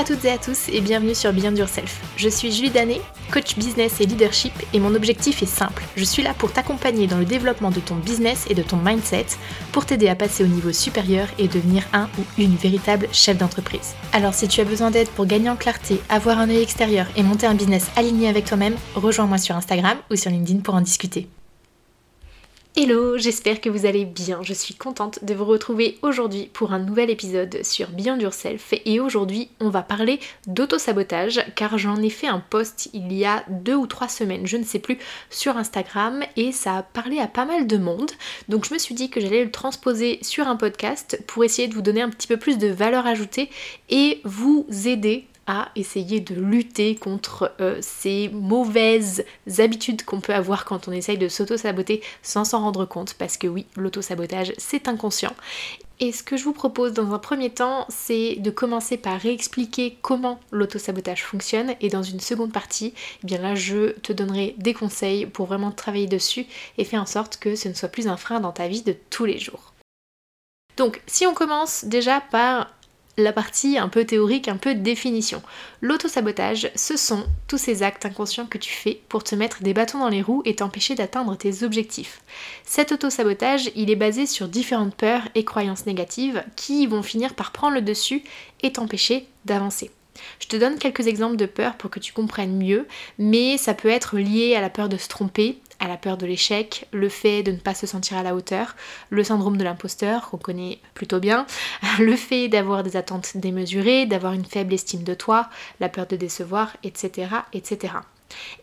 à toutes et à tous et bienvenue sur Beyond Yourself. Je suis Julie Danet, coach business et leadership et mon objectif est simple. Je suis là pour t'accompagner dans le développement de ton business et de ton mindset pour t'aider à passer au niveau supérieur et devenir un ou une véritable chef d'entreprise. Alors si tu as besoin d'aide pour gagner en clarté, avoir un œil extérieur et monter un business aligné avec toi-même, rejoins-moi sur Instagram ou sur LinkedIn pour en discuter. Hello, j'espère que vous allez bien. Je suis contente de vous retrouver aujourd'hui pour un nouvel épisode sur Beyond Yourself et aujourd'hui on va parler d'auto-sabotage car j'en ai fait un post il y a deux ou trois semaines, je ne sais plus, sur Instagram et ça a parlé à pas mal de monde. Donc je me suis dit que j'allais le transposer sur un podcast pour essayer de vous donner un petit peu plus de valeur ajoutée et vous aider à essayer de lutter contre euh, ces mauvaises habitudes qu'on peut avoir quand on essaye de s'auto-saboter sans s'en rendre compte, parce que oui, l'auto-sabotage, c'est inconscient. Et ce que je vous propose dans un premier temps, c'est de commencer par réexpliquer comment l'auto-sabotage fonctionne et dans une seconde partie, eh bien là je te donnerai des conseils pour vraiment travailler dessus et faire en sorte que ce ne soit plus un frein dans ta vie de tous les jours. Donc si on commence déjà par la partie un peu théorique, un peu définition. L'autosabotage, ce sont tous ces actes inconscients que tu fais pour te mettre des bâtons dans les roues et t'empêcher d'atteindre tes objectifs. Cet autosabotage, il est basé sur différentes peurs et croyances négatives qui vont finir par prendre le dessus et t'empêcher d'avancer. Je te donne quelques exemples de peurs pour que tu comprennes mieux, mais ça peut être lié à la peur de se tromper, à la peur de l'échec, le fait de ne pas se sentir à la hauteur, le syndrome de l'imposteur qu'on connaît plutôt bien, le fait d'avoir des attentes démesurées, d'avoir une faible estime de toi, la peur de décevoir, etc. etc.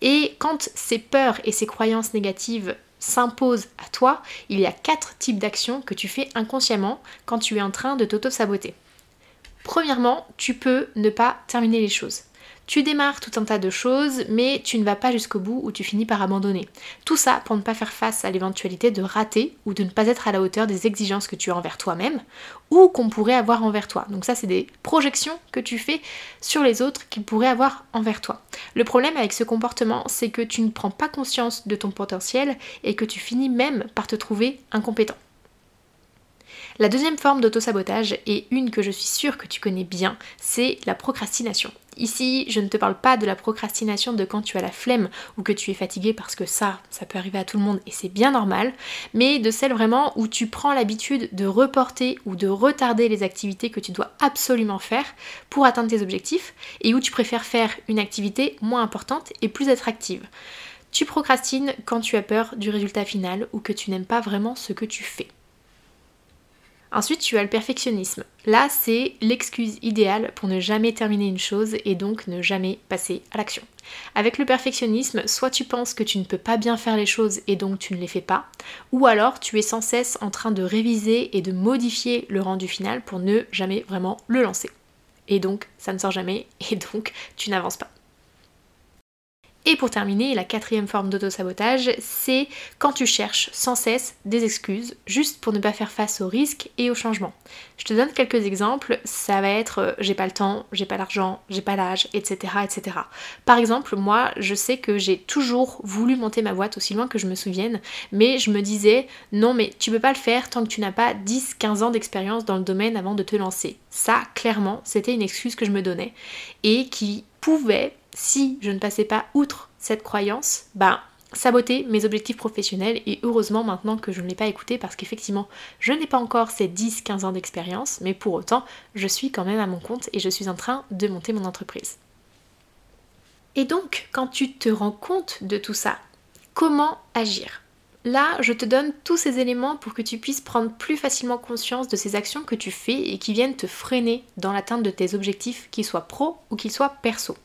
Et quand ces peurs et ces croyances négatives s'imposent à toi, il y a quatre types d'actions que tu fais inconsciemment quand tu es en train de t'auto-saboter. Premièrement, tu peux ne pas terminer les choses. Tu démarres tout un tas de choses, mais tu ne vas pas jusqu'au bout où tu finis par abandonner. Tout ça pour ne pas faire face à l'éventualité de rater ou de ne pas être à la hauteur des exigences que tu as envers toi-même ou qu'on pourrait avoir envers toi. Donc ça, c'est des projections que tu fais sur les autres qu'ils pourraient avoir envers toi. Le problème avec ce comportement, c'est que tu ne prends pas conscience de ton potentiel et que tu finis même par te trouver incompétent. La deuxième forme d'autosabotage, et une que je suis sûre que tu connais bien, c'est la procrastination. Ici, je ne te parle pas de la procrastination de quand tu as la flemme ou que tu es fatigué parce que ça, ça peut arriver à tout le monde et c'est bien normal, mais de celle vraiment où tu prends l'habitude de reporter ou de retarder les activités que tu dois absolument faire pour atteindre tes objectifs et où tu préfères faire une activité moins importante et plus attractive. Tu procrastines quand tu as peur du résultat final ou que tu n'aimes pas vraiment ce que tu fais. Ensuite, tu as le perfectionnisme. Là, c'est l'excuse idéale pour ne jamais terminer une chose et donc ne jamais passer à l'action. Avec le perfectionnisme, soit tu penses que tu ne peux pas bien faire les choses et donc tu ne les fais pas, ou alors tu es sans cesse en train de réviser et de modifier le rendu final pour ne jamais vraiment le lancer. Et donc, ça ne sort jamais et donc tu n'avances pas. Et pour terminer, la quatrième forme d'autosabotage, c'est quand tu cherches sans cesse des excuses juste pour ne pas faire face aux risques et aux changements. Je te donne quelques exemples, ça va être euh, j'ai pas le temps, j'ai pas l'argent, j'ai pas l'âge, etc., etc. Par exemple, moi, je sais que j'ai toujours voulu monter ma boîte aussi loin que je me souvienne, mais je me disais non mais tu peux pas le faire tant que tu n'as pas 10-15 ans d'expérience dans le domaine avant de te lancer. Ça, clairement, c'était une excuse que je me donnais et qui pouvait si je ne passais pas outre cette croyance, ben saboter mes objectifs professionnels et heureusement maintenant que je ne l'ai pas écouté parce qu'effectivement je n'ai pas encore ces 10-15 ans d'expérience mais pour autant je suis quand même à mon compte et je suis en train de monter mon entreprise. Et donc quand tu te rends compte de tout ça, comment agir? Là, je te donne tous ces éléments pour que tu puisses prendre plus facilement conscience de ces actions que tu fais et qui viennent te freiner dans l'atteinte de tes objectifs, qu'ils soient pro ou qu'ils soient perso.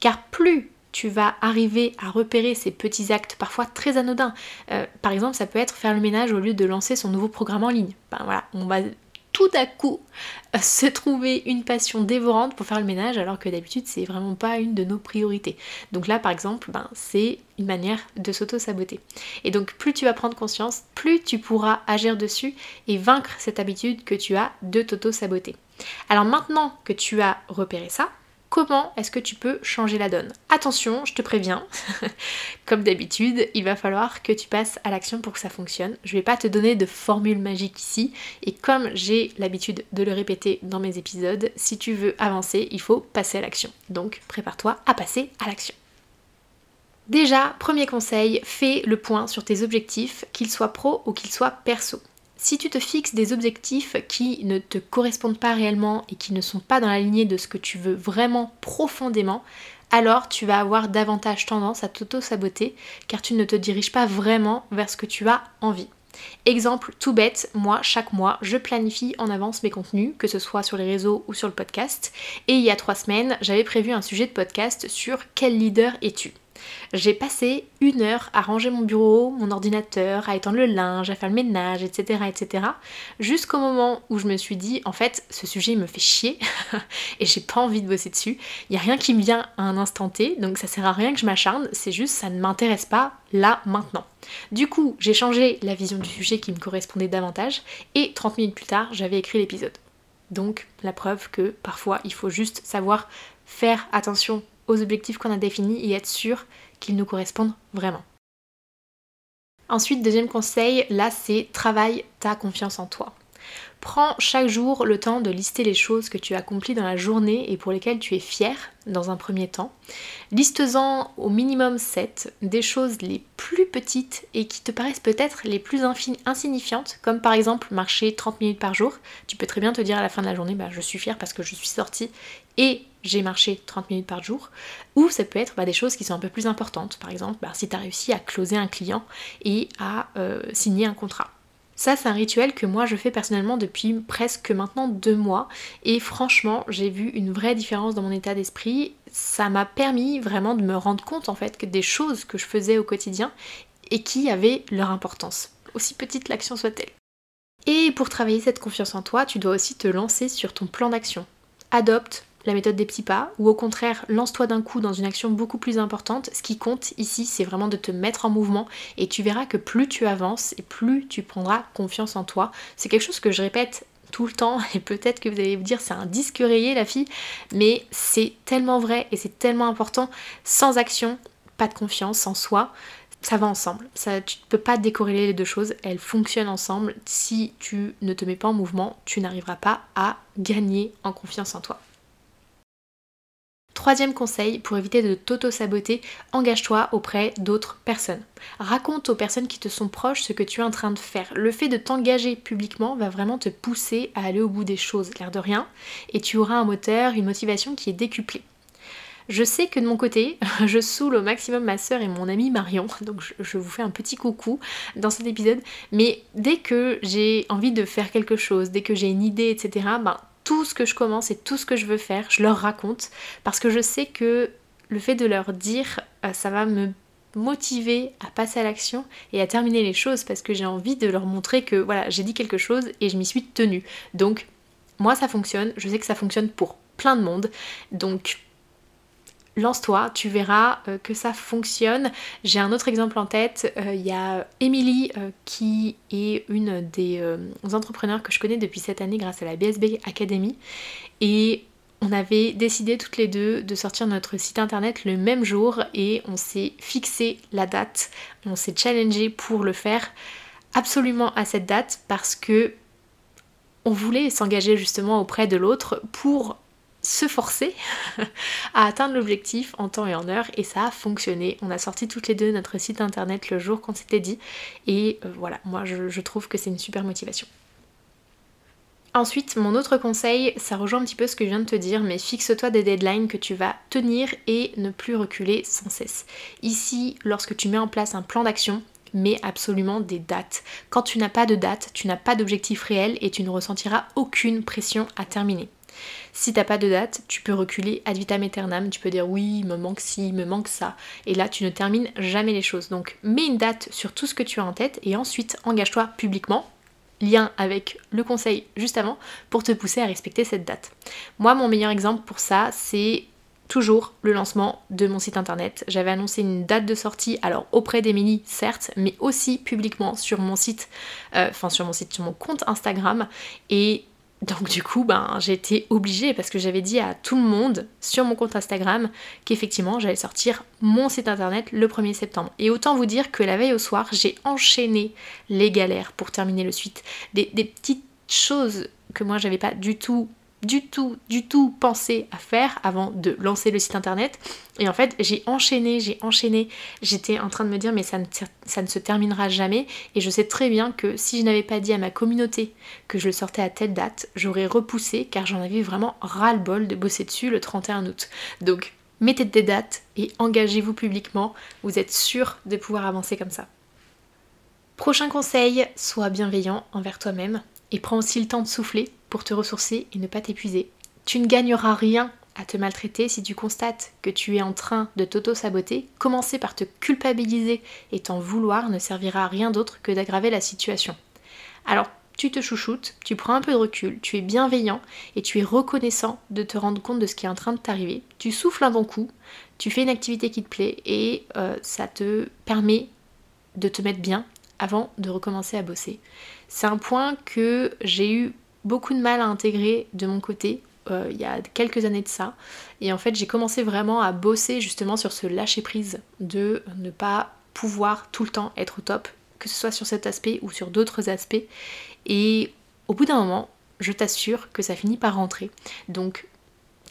Car plus tu vas arriver à repérer ces petits actes parfois très anodins. Euh, par exemple, ça peut être faire le ménage au lieu de lancer son nouveau programme en ligne. Ben voilà, on va tout à coup euh, se trouver une passion dévorante pour faire le ménage alors que d'habitude c'est vraiment pas une de nos priorités. Donc là par exemple, ben, c'est une manière de s'auto-saboter. Et donc plus tu vas prendre conscience, plus tu pourras agir dessus et vaincre cette habitude que tu as de t'auto-saboter. Alors maintenant que tu as repéré ça, comment est-ce que tu peux changer la donne Attention, je te préviens, comme d'habitude, il va falloir que tu passes à l'action pour que ça fonctionne. Je vais pas te donner de formule magique ici, et comme j'ai l'habitude de le répéter dans mes épisodes, si tu veux avancer, il faut passer à l'action. Donc prépare-toi à passer à l'action. Déjà, premier conseil, fais le point sur tes objectifs, qu'ils soient pro ou qu'ils soient perso. Si tu te fixes des objectifs qui ne te correspondent pas réellement et qui ne sont pas dans la lignée de ce que tu veux vraiment profondément, alors tu vas avoir davantage tendance à t'auto-saboter car tu ne te diriges pas vraiment vers ce que tu as envie. Exemple tout bête, moi chaque mois je planifie en avance mes contenus, que ce soit sur les réseaux ou sur le podcast. Et il y a trois semaines j'avais prévu un sujet de podcast sur quel leader es-tu? J'ai passé une heure à ranger mon bureau, mon ordinateur, à étendre le linge, à faire le ménage, etc. etc. Jusqu'au moment où je me suis dit, en fait, ce sujet me fait chier et j'ai pas envie de bosser dessus. Il y a rien qui me vient à un instant T, donc ça sert à rien que je m'acharne, c'est juste ça ne m'intéresse pas là, maintenant. Du coup, j'ai changé la vision du sujet qui me correspondait davantage et 30 minutes plus tard, j'avais écrit l'épisode. Donc, la preuve que parfois, il faut juste savoir faire attention aux objectifs qu'on a définis et être sûr qu'ils nous correspondent vraiment. Ensuite, deuxième conseil, là c'est travaille ta confiance en toi. Prends chaque jour le temps de lister les choses que tu as accomplies dans la journée et pour lesquelles tu es fier dans un premier temps. Liste-en au minimum 7 des choses les plus petites et qui te paraissent peut-être les plus insignifiantes, comme par exemple marcher 30 minutes par jour. Tu peux très bien te dire à la fin de la journée, bah, je suis fière parce que je suis sortie et j'ai marché 30 minutes par jour. Ou ça peut être bah, des choses qui sont un peu plus importantes. Par exemple, bah, si tu as réussi à closer un client et à euh, signer un contrat. Ça, c'est un rituel que moi je fais personnellement depuis presque maintenant deux mois et franchement, j'ai vu une vraie différence dans mon état d'esprit. Ça m'a permis vraiment de me rendre compte en fait que des choses que je faisais au quotidien et qui avaient leur importance, aussi petite l'action soit-elle. Et pour travailler cette confiance en toi, tu dois aussi te lancer sur ton plan d'action. Adopte la méthode des petits pas, ou au contraire, lance-toi d'un coup dans une action beaucoup plus importante. Ce qui compte ici, c'est vraiment de te mettre en mouvement et tu verras que plus tu avances et plus tu prendras confiance en toi. C'est quelque chose que je répète tout le temps et peut-être que vous allez vous dire c'est un disque rayé la fille, mais c'est tellement vrai et c'est tellement important. Sans action, pas de confiance en soi. Ça va ensemble, tu ne peux pas décorréler les deux choses, elles fonctionnent ensemble. Si tu ne te mets pas en mouvement, tu n'arriveras pas à gagner en confiance en toi. Troisième conseil, pour éviter de t'auto-saboter, engage-toi auprès d'autres personnes. Raconte aux personnes qui te sont proches ce que tu es en train de faire. Le fait de t'engager publiquement va vraiment te pousser à aller au bout des choses, l'air de rien, et tu auras un moteur, une motivation qui est décuplée. Je sais que de mon côté, je saoule au maximum ma soeur et mon amie Marion, donc je, vous fais un petit coucou dans cet épisode, mais dès que j'ai envie de faire quelque chose, dès que j'ai une idée, etc., ben, tout ce que je commence et tout ce que je veux faire, je leur raconte parce que je sais que le fait de leur dire, euh, ça va me motiver à passer à l'action et à terminer les choses parce que j'ai envie de leur montrer que voilà, j'ai dit quelque chose et je m'y suis tenue. Donc moi ça fonctionne, je sais que ça fonctionne pour plein de monde. Donc lance-toi, tu verras euh, que ça fonctionne. J'ai un autre exemple en tête, euh, il y a Émilie euh, qui est une des entrepreneurs que je connais depuis cette année grâce à la BSB Academy. Et on avait décidé toutes les deux de sortir notre site internet le même jour et on s'est fixé la date, on s'est challengé pour le faire absolument à cette date parce que on voulait s'engager justement auprès de l'autre pour se forcer à atteindre l'objectif en temps et en heure et ça a fonctionné. On a sorti toutes les deux notre site internet le jour qu'on s'était dit et euh, voilà, moi je, trouve que c'est une super motivation. Ensuite, mon autre conseil, ça rejoint un petit peu ce que je viens de te dire, mais fixe-toi des deadlines que tu vas tenir et ne plus reculer sans cesse. Ici, lorsque tu mets en place un plan d'action, mets absolument des dates. Quand tu n'as pas de date, tu n'as pas d'objectif réel et tu ne ressentiras aucune pression à terminer. Si t'as pas de date, tu peux reculer ad vitam aeternam, tu peux dire oui, me manque ci, me manque ça, et là tu ne termines jamais les choses. Donc mets une date sur tout ce que tu as en tête et ensuite engage-toi publiquement lien avec le conseil juste avant pour te pousser à respecter cette date. Moi, mon meilleur exemple pour ça, c'est toujours le lancement de mon site internet. J'avais annoncé une date de sortie, alors auprès d'Emilie certes, mais aussi publiquement sur mon site, euh, enfin sur mon site, sur mon compte Instagram. Et Donc du coup, ben, j'ai été obligée parce que j'avais dit à tout le monde sur mon compte Instagram qu'effectivement j'allais sortir mon site internet le 1er septembre. Et autant vous dire que la veille au soir, j'ai enchaîné les galères pour terminer le suite. Des, des petites choses que moi j'avais pas du tout du tout, du tout pensé à faire avant de lancer le site internet. Et en fait, j'ai enchaîné, j'ai enchaîné. J'étais en train de me dire, mais ça ne, se terminera jamais. Et je sais très bien que si je n'avais pas dit à ma communauté que je le sortais à telle date, j'aurais repoussé car j'en avais vraiment ras-le-bol de bosser dessus le 31 août. Donc, mettez des dates et engagez-vous publiquement. Vous êtes sûr de pouvoir avancer comme ça. Prochain conseil, sois bienveillant envers toi-même et prends aussi le temps de souffler pour te ressourcer et ne pas t'épuiser. Tu ne gagneras rien à te maltraiter si tu constates que tu es en train de t'auto-saboter. Commencer par te culpabiliser et t'en vouloir ne servira à rien d'autre que d'aggraver la situation. Alors, tu te chouchoutes, tu prends un peu de recul, tu es bienveillant et tu es reconnaissant de te rendre compte de ce qui est en train de t'arriver. Tu souffles un bon coup, tu fais une activité qui te plaît et euh, ça te permet de te mettre bien avant de recommencer à bosser. C'est un point que j'ai eu beaucoup de mal à intégrer de mon côté euh, il y a quelques années de ça. Et en fait, j'ai commencé vraiment à bosser justement sur ce lâcher prise de ne pas pouvoir tout le temps être au top, que ce soit sur cet aspect ou sur d'autres aspects. Et au bout d'un moment, je t'assure que ça finit par rentrer. Donc,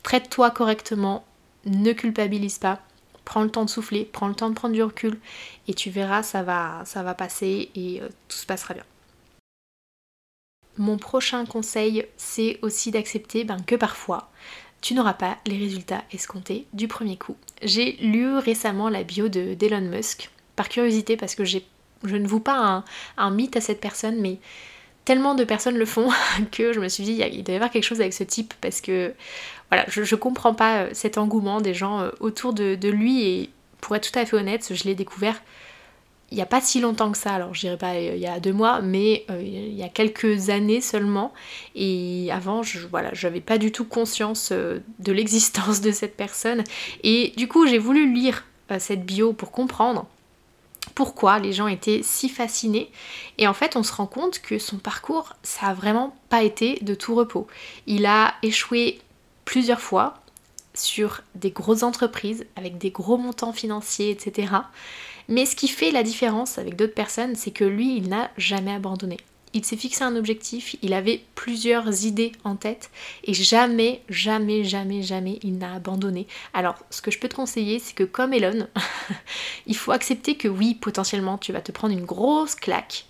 traite-toi correctement, ne culpabilise pas, prends le temps de souffler, prends le temps de prendre du recul et tu verras, ça va, ça va passer et euh, tout se passera bien. Mon prochain conseil, c'est aussi d'accepter ben, que parfois, tu n'auras pas les résultats escomptés du premier coup. J'ai lu récemment la bio de d'Elon Musk, par curiosité, parce que je ne vous pas un, mythe à cette personne, mais tellement de personnes le font que je me suis dit, il doit y avoir quelque chose avec ce type, parce que voilà, je, ne comprends pas euh, cet engouement des gens euh, autour de lui, et pour être tout à fait honnête, je l'ai découvert il n'y a pas si longtemps que ça, alors je dirais pas euh, il y a deux mois, mais euh, il y a quelques années seulement. Et avant, je voilà, j'avais pas du tout conscience euh, de l'existence de cette personne. Et du coup, j'ai voulu lire cette bio pour comprendre pourquoi les gens étaient si fascinés. Et en fait, on se rend compte que son parcours, ça a vraiment pas été de tout repos. Il a échoué plusieurs fois sur des grosses entreprises avec des gros montants financiers, etc. Mais ce qui fait la différence avec d'autres personnes, c'est que lui, il n'a jamais abandonné. Il s'est fixé un objectif, il avait plusieurs idées en tête et jamais, jamais, jamais, jamais il n'a abandonné. Alors, ce que je peux te conseiller, c'est que comme Elon, il faut accepter que oui, potentiellement, tu vas te prendre une grosse claque,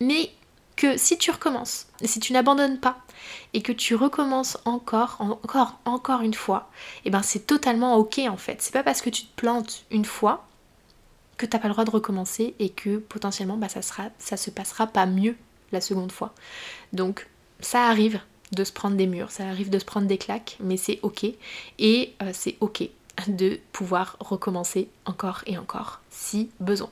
mais que si tu recommences, si tu n'abandonnes pas et que tu recommences encore, encore, encore une fois, et eh ben c'est totalement ok en fait. C'est pas parce que tu te plantes une fois que t'as pas le droit de recommencer et que potentiellement bah, ça, sera, ça se passera pas mieux la seconde fois. Donc ça arrive de se prendre des murs, ça arrive de se prendre des claques, mais c'est ok. Et euh, c'est ok de pouvoir recommencer encore et encore si besoin.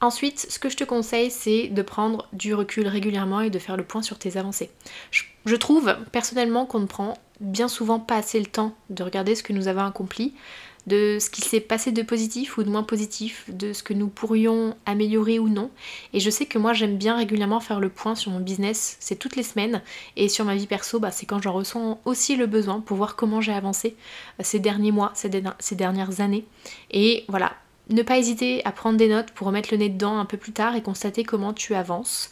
Ensuite, ce que je te conseille, c'est de prendre du recul régulièrement et de faire le point sur tes avancées. Je trouve personnellement qu'on ne prend bien souvent pas assez le temps de regarder ce que nous avons accompli, de ce qui s'est passé de positif ou de moins positif, de ce que nous pourrions améliorer ou non. Et je sais que moi j'aime bien régulièrement faire le point sur mon business, c'est toutes les semaines, et sur ma vie perso, bah, c'est quand j'en ressens aussi le besoin pour voir comment j'ai avancé euh, ces derniers mois, ces, ces dernières années. Et voilà, ne pas hésiter à prendre des notes pour remettre le nez dedans un peu plus tard et constater comment tu avances.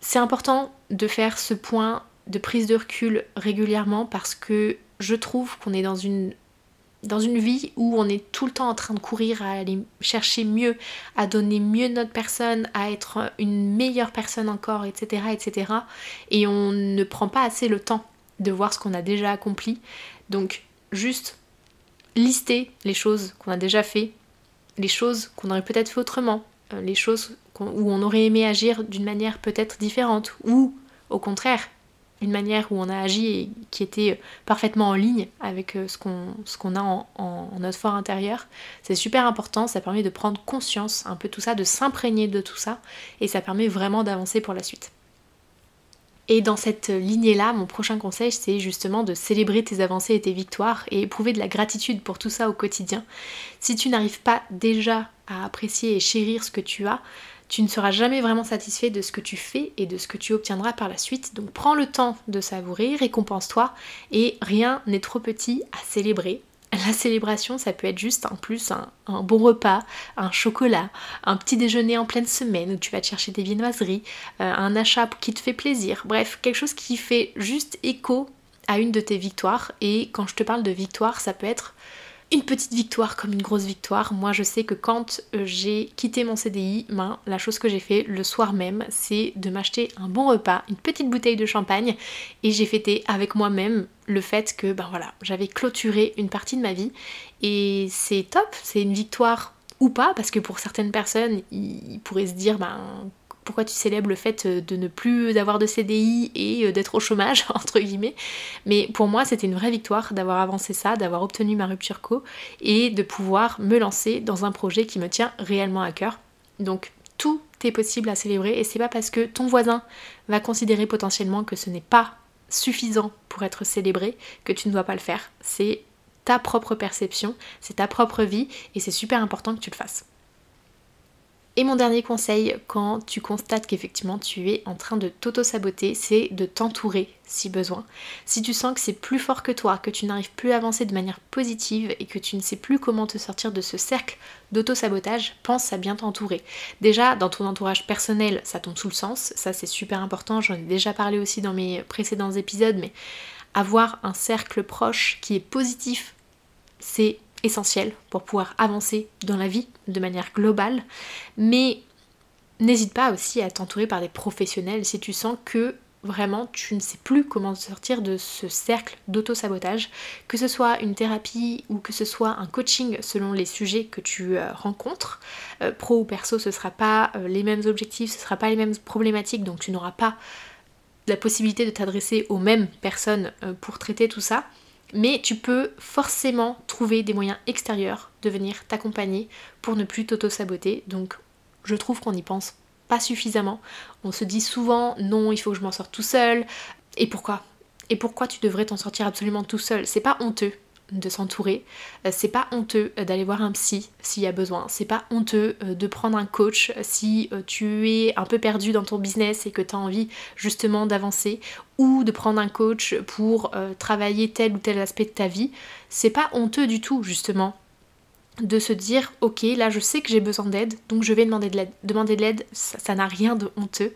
C'est important de faire ce point de prise de recul régulièrement parce que je trouve qu'on est dans une dans une vie où on est tout le temps en train de courir à aller chercher mieux, à donner mieux notre personne, à être une meilleure personne encore, etc. etc. Et on ne prend pas assez le temps de voir ce qu'on a déjà accompli. Donc juste lister les choses qu'on a déjà fait, les choses qu'on aurait peut-être fait autrement, euh, les choses où on aurait aimé agir d'une manière peut-être différente, ou au contraire, une manière où on a agi et qui était parfaitement en ligne avec euh, ce qu'on a en, en, notre fort intérieur. C'est super important, ça permet de prendre conscience un peu tout ça, de s'imprégner de tout ça, et ça permet vraiment d'avancer pour la suite. Et dans cette lignée-là, mon prochain conseil, c'est justement de célébrer tes avancées et tes victoires et éprouver de la gratitude pour tout ça au quotidien. Si tu n'arrives pas déjà à apprécier et chérir ce que tu as, tu ne seras jamais vraiment satisfait de ce que tu fais et de ce que tu obtiendras par la suite. Donc prends le temps de savourer, récompense-toi et rien n'est trop petit à célébrer. La célébration, ça peut être juste en plus un, bon repas, un chocolat, un petit déjeuner en pleine semaine où tu vas te chercher des viennoiseries, euh, un achat qui te fait plaisir. Bref, quelque chose qui fait juste écho à une de tes victoires. Et quand je te parle de victoire, ça peut être une petite victoire comme une grosse victoire. Moi, je sais que quand euh, j'ai quitté mon CDI, ben, la chose que j'ai fait le soir même, c'est de m'acheter un bon repas, une petite bouteille de champagne, et j'ai fêté avec moi-même le fait que ben voilà, j'avais clôturé une partie de ma vie. Et c'est top, c'est une victoire ou pas, parce que pour certaines personnes, ils pourraient se dire ben pourquoi tu célèbres le fait euh, de ne plus avoir de CDI et euh, d'être au chômage, entre guillemets. Mais pour moi, c'était une vraie victoire d'avoir avancé ça, d'avoir obtenu ma rupture co et de pouvoir me lancer dans un projet qui me tient réellement à cœur. Donc tout est possible à célébrer et c'est pas parce que ton voisin va considérer potentiellement que ce n'est pas suffisant pour être célébré que tu ne dois pas le faire. C'est ta propre perception, c'est ta propre vie et c'est super important que tu le fasses. Et mon dernier conseil, quand tu constates qu'effectivement tu es en train de t'auto-saboter, c'est de t'entourer si besoin. Si tu sens que c'est plus fort que toi, que tu n'arrives plus à avancer de manière positive et que tu ne sais plus comment te sortir de ce cercle d'auto-sabotage, pense à bien t'entourer. Déjà, dans ton entourage personnel, ça tombe sous le sens, ça c'est super important, j'en ai déjà parlé aussi dans mes précédents épisodes, mais avoir un cercle proche qui est positif, c'est essentiel pour pouvoir avancer dans la vie de manière globale. Mais n'hésite pas aussi à t'entourer par des professionnels si tu sens que vraiment tu ne sais plus comment sortir de ce cercle d'auto-sabotage, que ce soit une thérapie ou que ce soit un coaching selon les sujets que tu euh, rencontres. Euh, pro ou perso, ce ne sera pas euh, les mêmes objectifs, ce ne sera pas les mêmes problématiques, donc tu n'auras pas la possibilité de t'adresser aux mêmes personnes pour traiter tout ça mais tu peux forcément trouver des moyens extérieurs de venir t'accompagner pour ne plus t'auto-saboter. Donc je trouve qu'on n'y pense pas suffisamment. On se dit souvent non, il faut que je m'en sorte tout seul. Et pourquoi? Et pourquoi tu devrais t'en sortir absolument tout seul? C'est pas honteux de s'entourer. Euh, c'est pas honteux euh, d'aller voir un psy s'il y a besoin. C'est pas honteux euh, de prendre un coach si tu es un peu perdu dans ton business et que tu as envie justement d'avancer ou de prendre un coach pour travailler tel ou tel aspect de ta vie. C'est pas honteux du tout justement de se dire ok là je sais que j'ai besoin d'aide donc je vais demander de l'aide. Demander de l'aide ça n'a rien de honteux.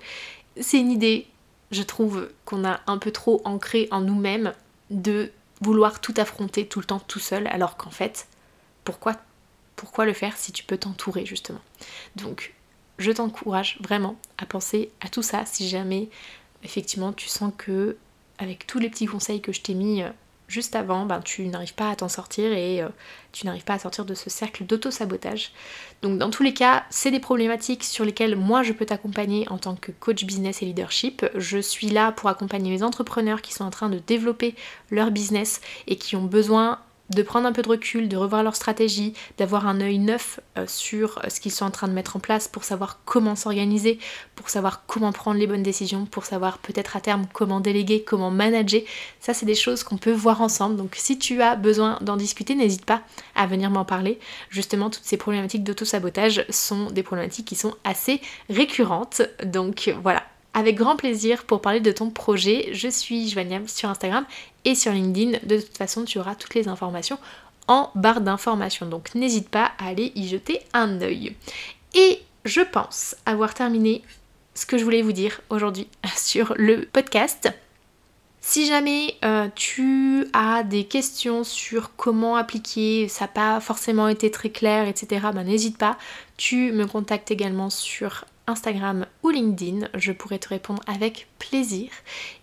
C'est une idée je trouve qu'on a un peu trop ancré en nous-mêmes de vouloir tout affronter tout le temps tout seul, alors qu'en fait, pourquoi, pourquoi le faire si tu peux t'entourer justement? Donc, je t'encourage vraiment à penser à tout ça si jamais effectivement tu sens que avec tous les petits conseils que je t'ai mis euh, juste avant, ben, tu n'arrives pas à t'en sortir et euh, tu n'arrives pas à sortir de ce cercle d'auto-sabotage. Donc dans tous les cas, c'est des problématiques sur lesquelles moi je peux t'accompagner en tant que coach business et leadership. Je suis là pour accompagner les entrepreneurs qui sont en train de développer leur business et qui ont besoin de prendre un peu de recul, de revoir leur stratégie, d'avoir un œil neuf euh, sur euh, ce qu'ils sont en train de mettre en place pour savoir comment s'organiser, pour savoir comment prendre les bonnes décisions, pour savoir peut-être à terme comment déléguer, comment manager. Ça, c'est des choses qu'on peut voir ensemble. Donc si tu as besoin d'en discuter, n'hésite pas à venir m'en parler. Justement, toutes ces problématiques d'auto-sabotage sont des problématiques qui sont assez récurrentes. Donc voilà, avec grand plaisir pour parler de ton projet. Je suis joignable sur Instagram et sur LinkedIn. De toute façon, tu auras toutes les informations en barre d'informations. Donc n'hésite pas à aller y jeter un œil. Et je pense avoir terminé ce que je voulais vous dire aujourd'hui sur le podcast. Si jamais euh, tu as des questions sur comment appliquer, ça n'a pas forcément été très clair, etc., ben n'hésite pas. Tu me contactes également sur Instagram ou LinkedIn, je pourrai te répondre avec plaisir.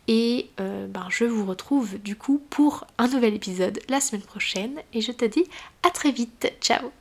Et euh, ben, je vous retrouve du coup pour un nouvel épisode la semaine prochaine. Et je te dis à très vite. Ciao